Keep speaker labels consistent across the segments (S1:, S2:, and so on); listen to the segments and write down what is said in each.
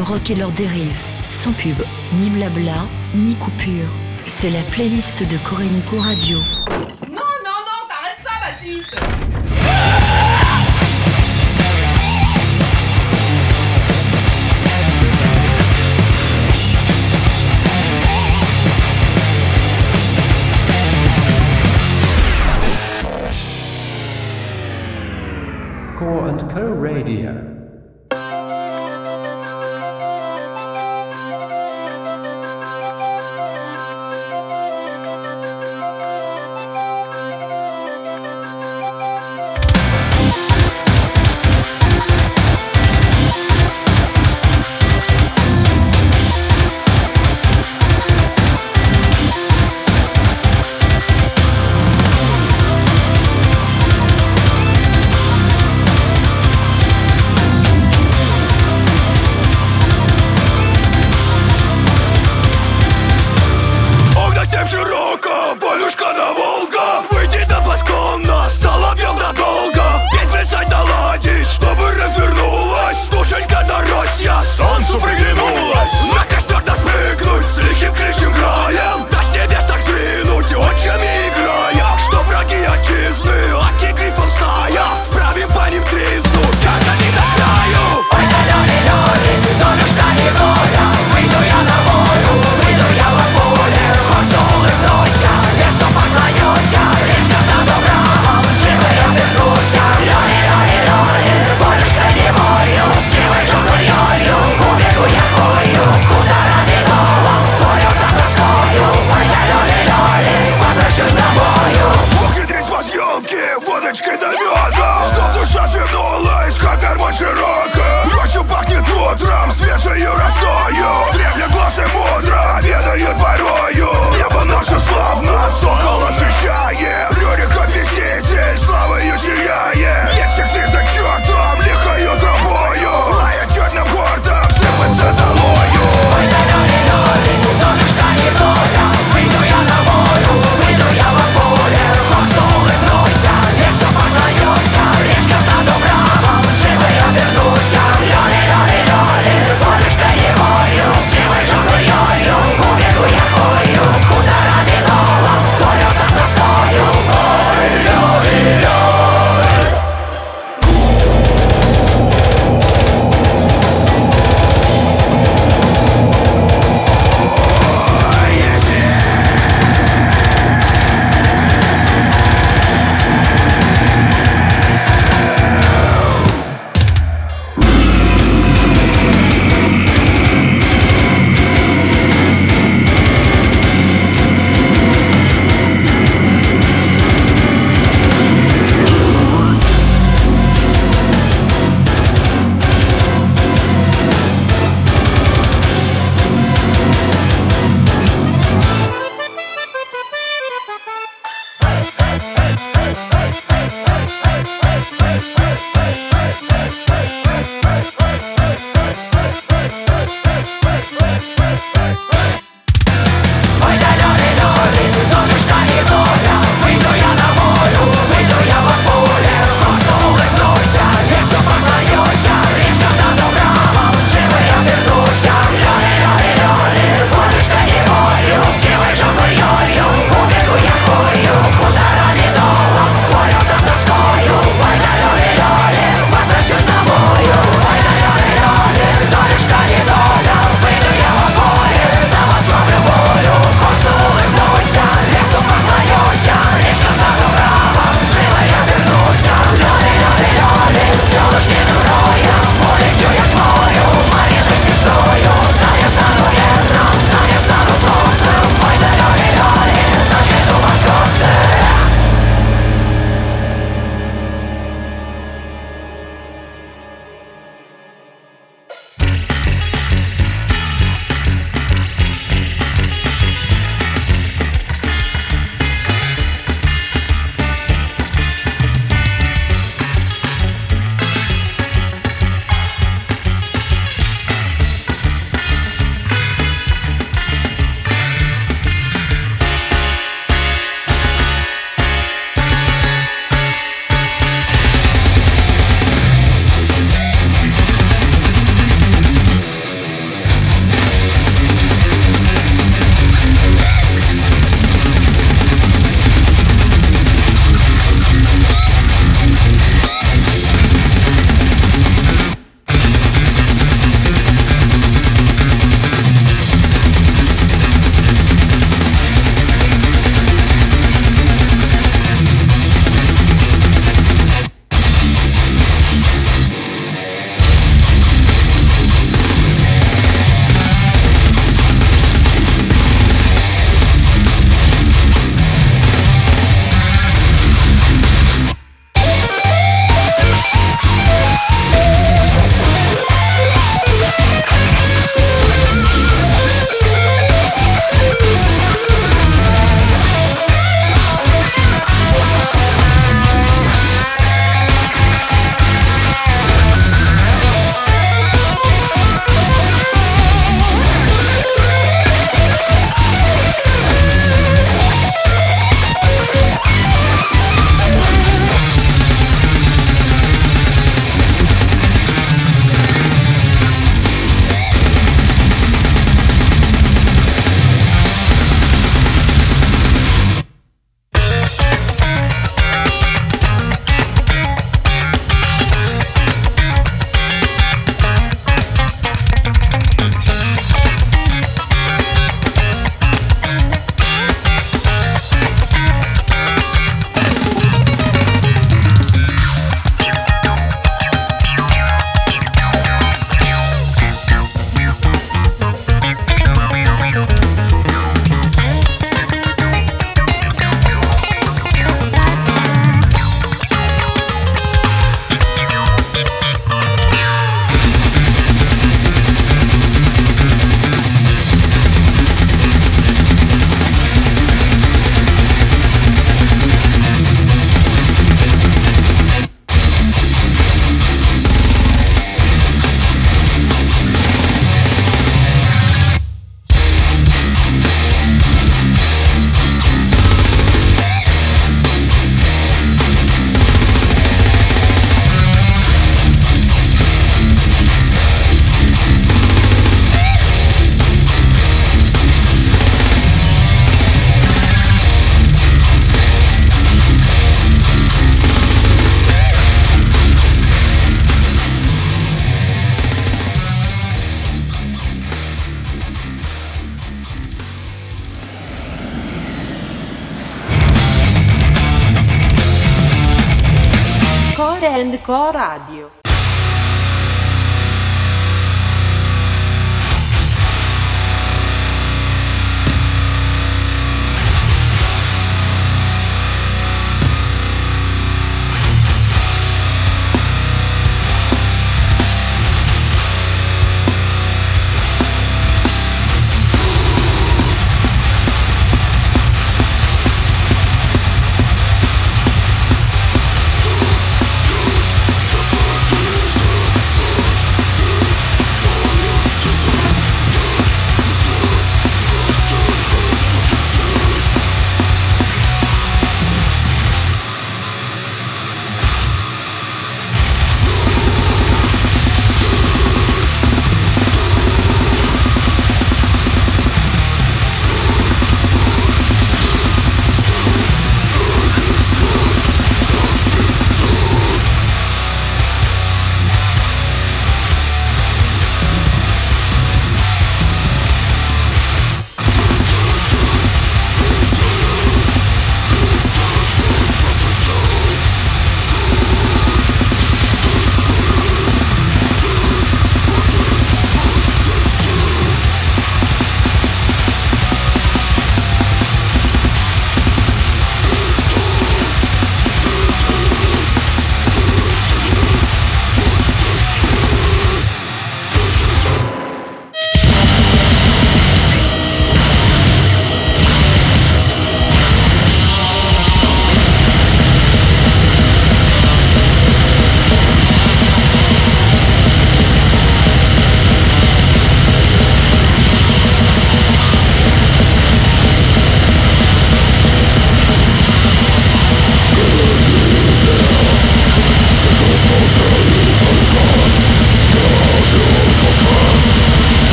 S1: rock et leurs dérives. Sans pub, ni blabla, ni coupure. C'est la playlist de Corénico Radio.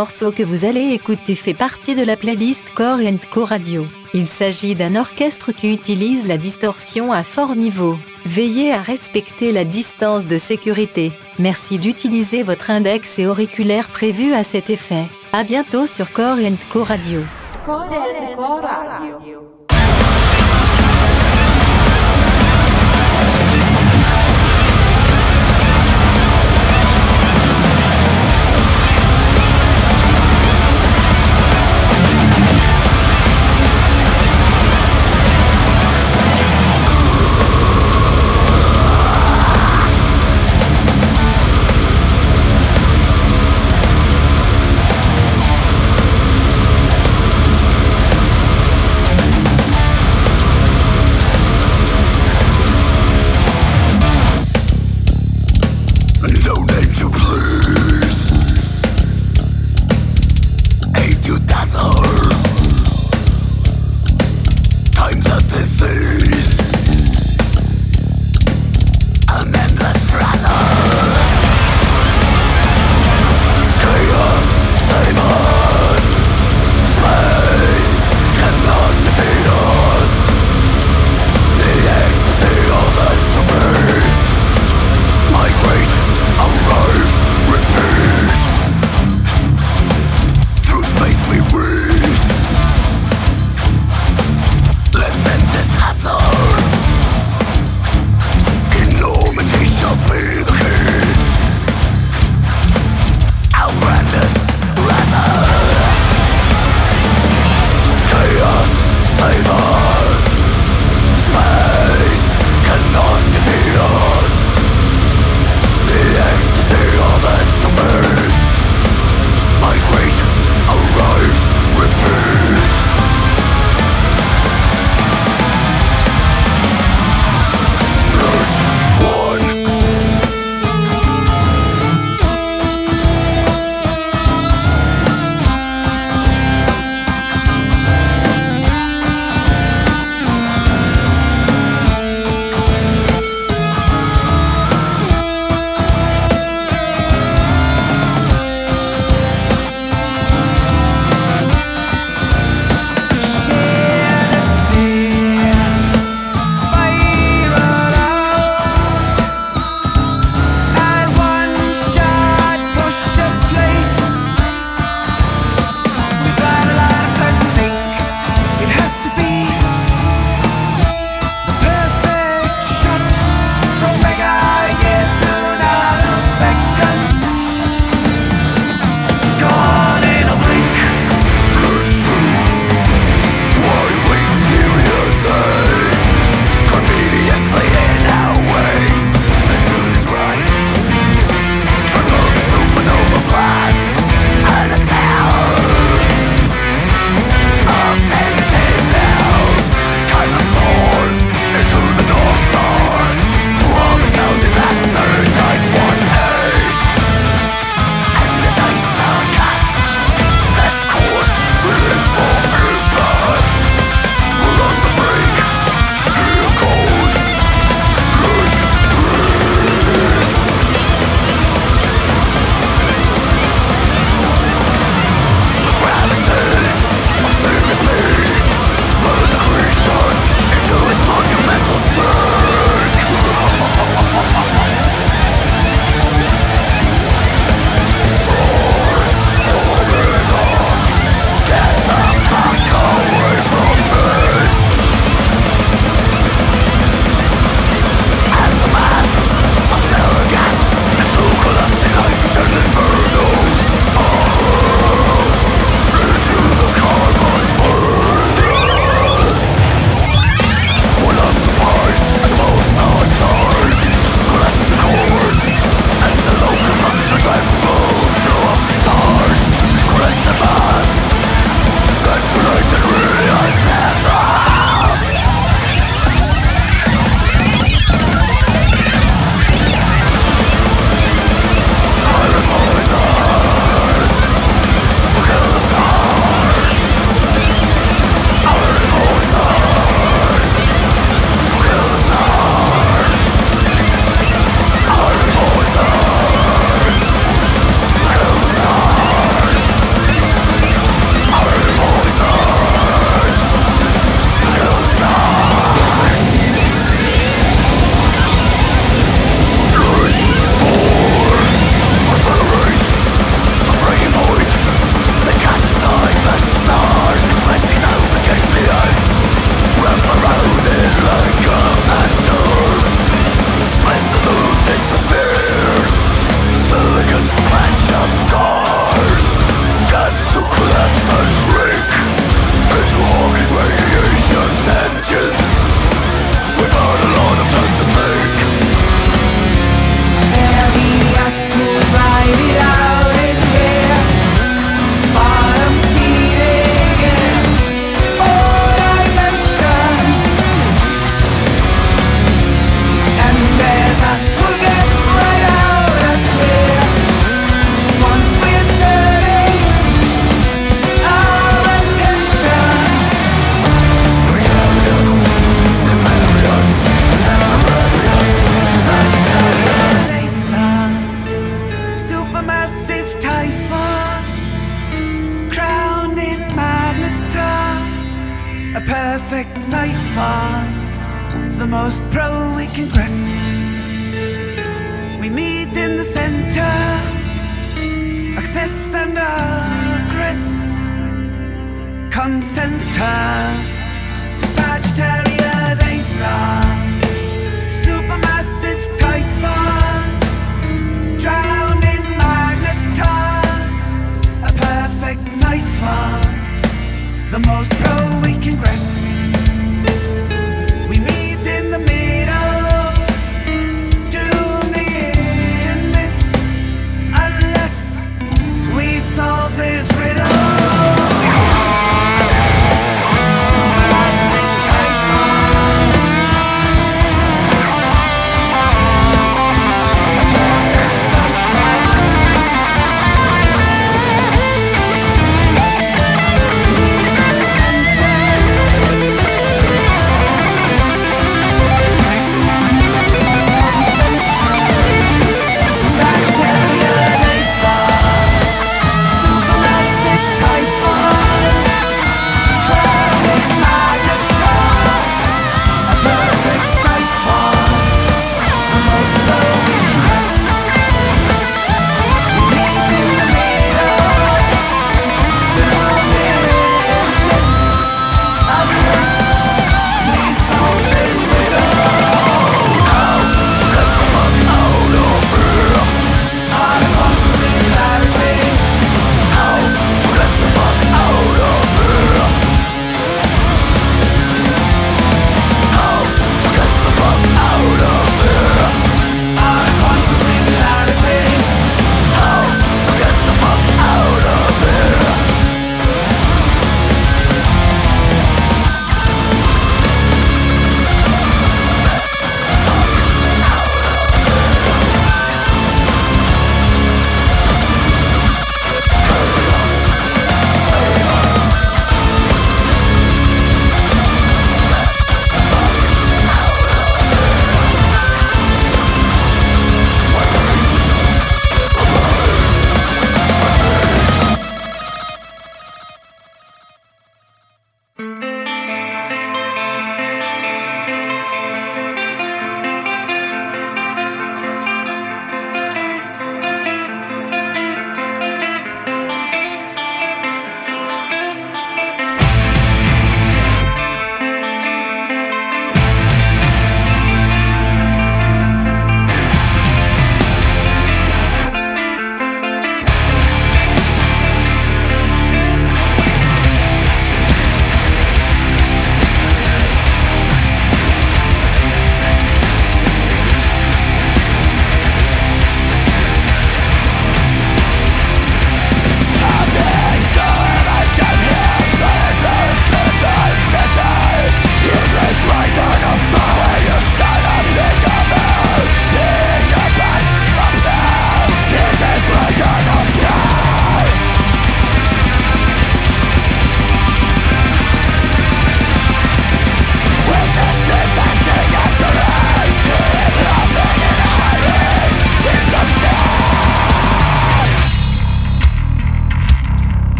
S2: Morceau que vous allez écouter fait partie de la playlist Core Co Radio. Il s'agit d'un orchestre qui utilise la distorsion à fort niveau. Veillez à respecter la distance de sécurité. Merci d'utiliser votre index et auriculaire prévus à cet effet. À bientôt sur Core.
S3: Core Co Radio.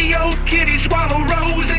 S4: Tokyo kitty, swallow rose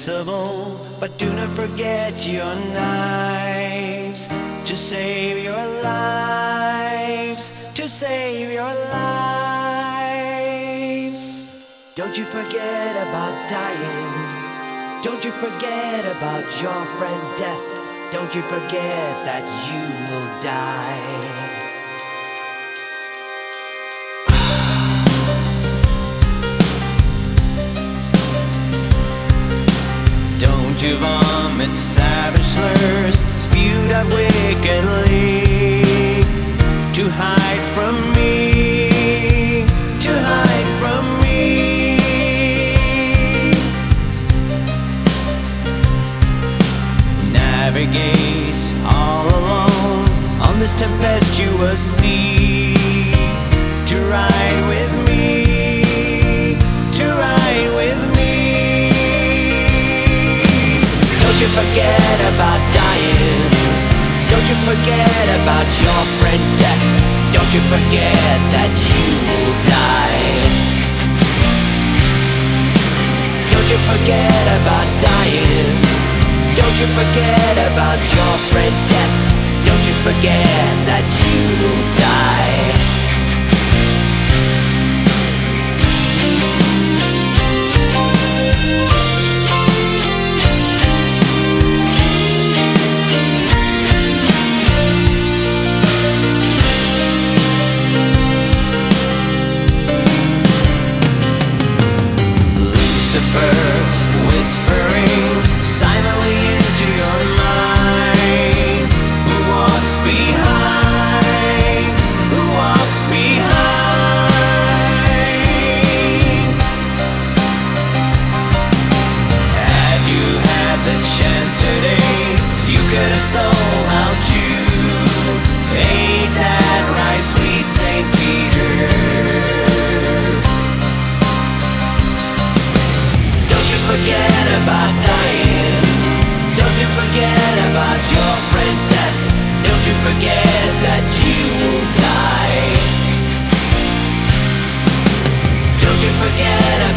S3: invincible. But do not forget your knives to save your lives, to save your lives. Don't you forget about dying. Don't you forget about your friend death. Don't you forget that you will die. to vomit sound.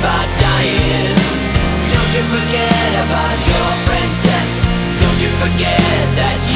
S3: about dying. Don't you forget about your friend death. Don't you forget that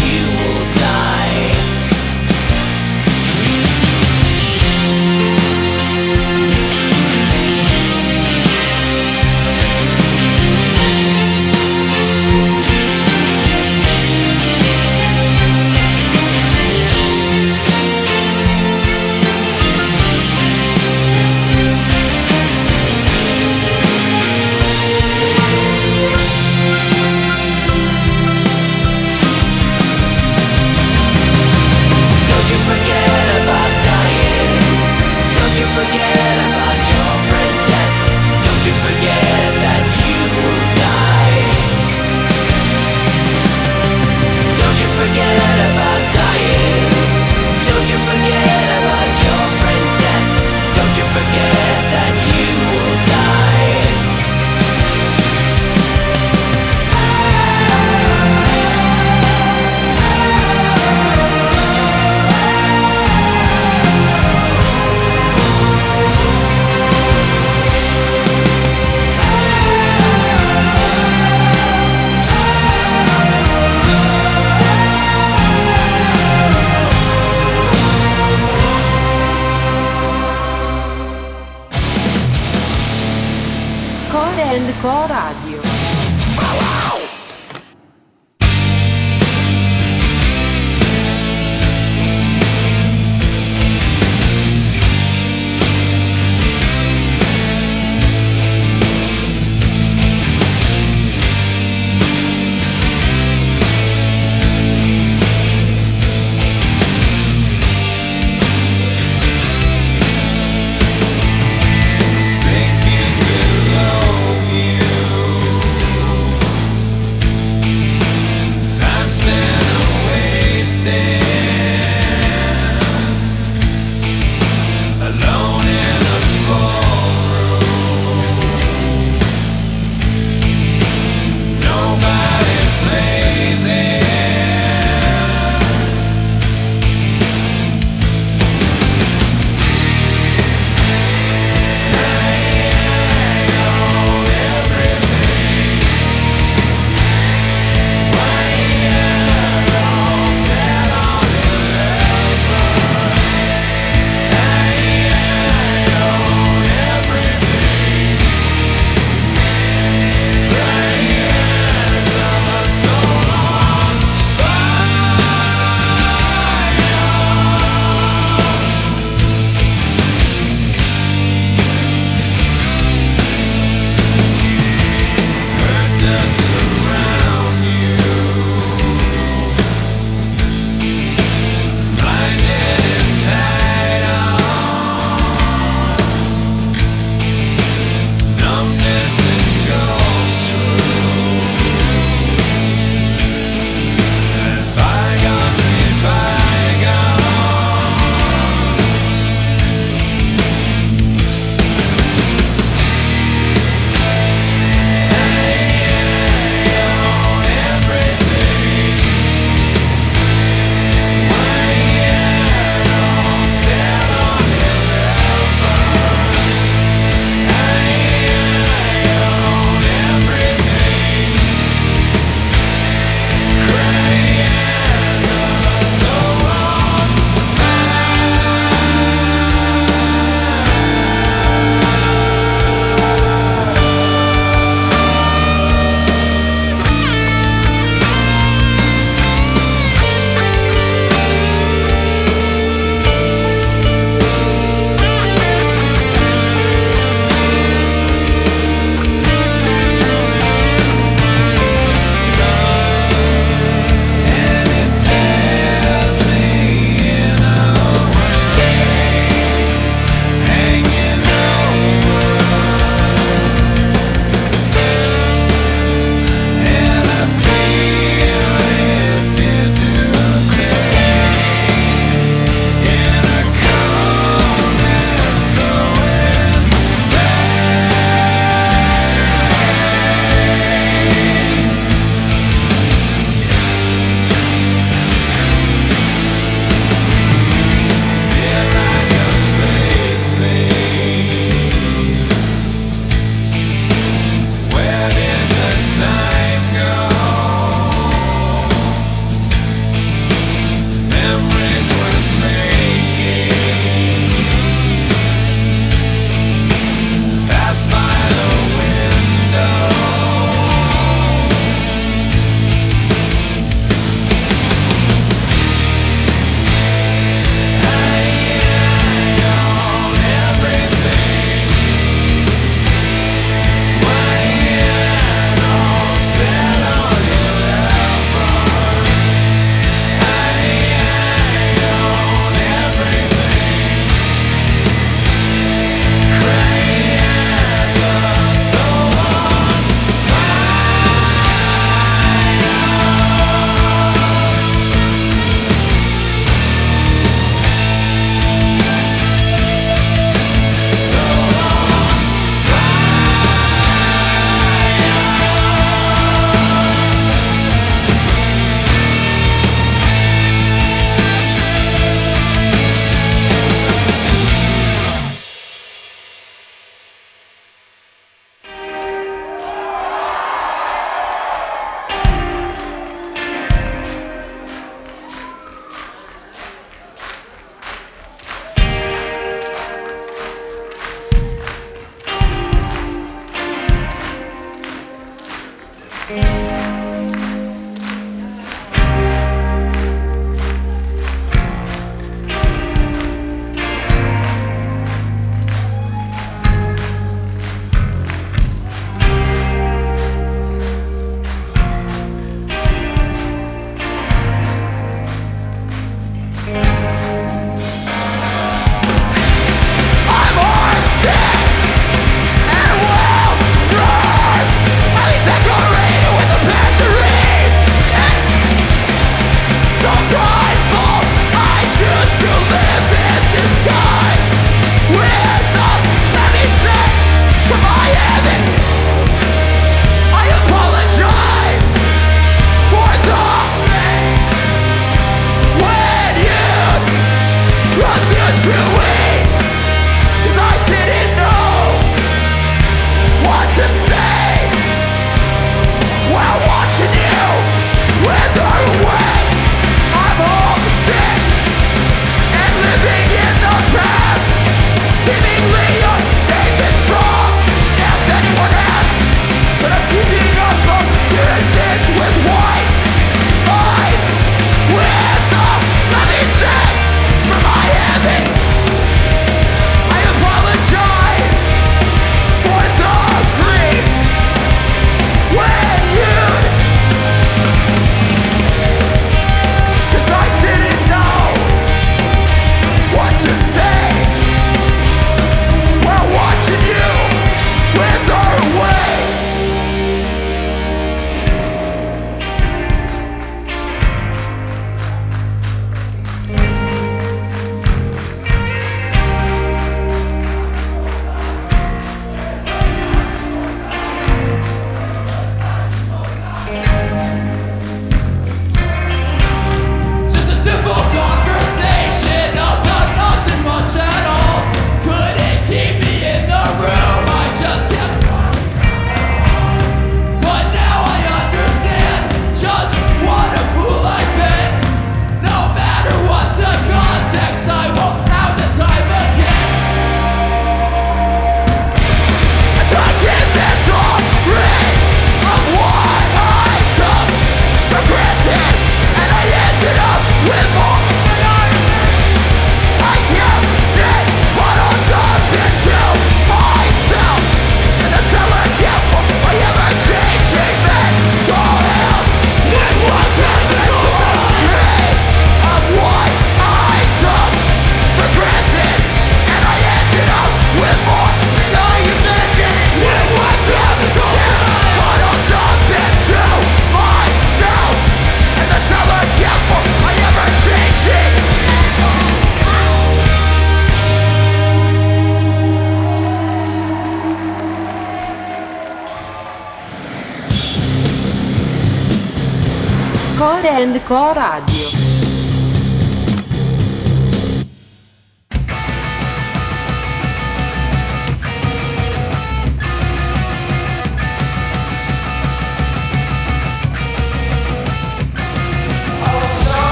S5: Coragem.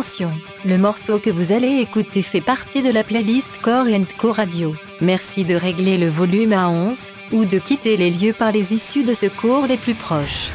S2: Attention, le morceau que vous allez écouter fait partie de la playlist Core Co Radio. Merci de régler le volume à 11 ou de quitter les lieux par les issues de secours les plus proches.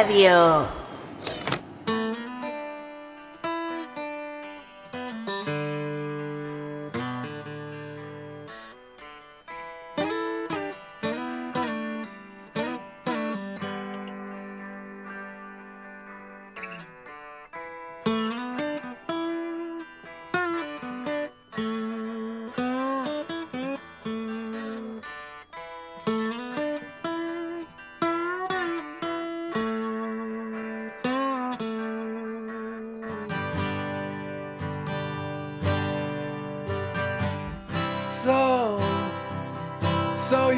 S6: Radio.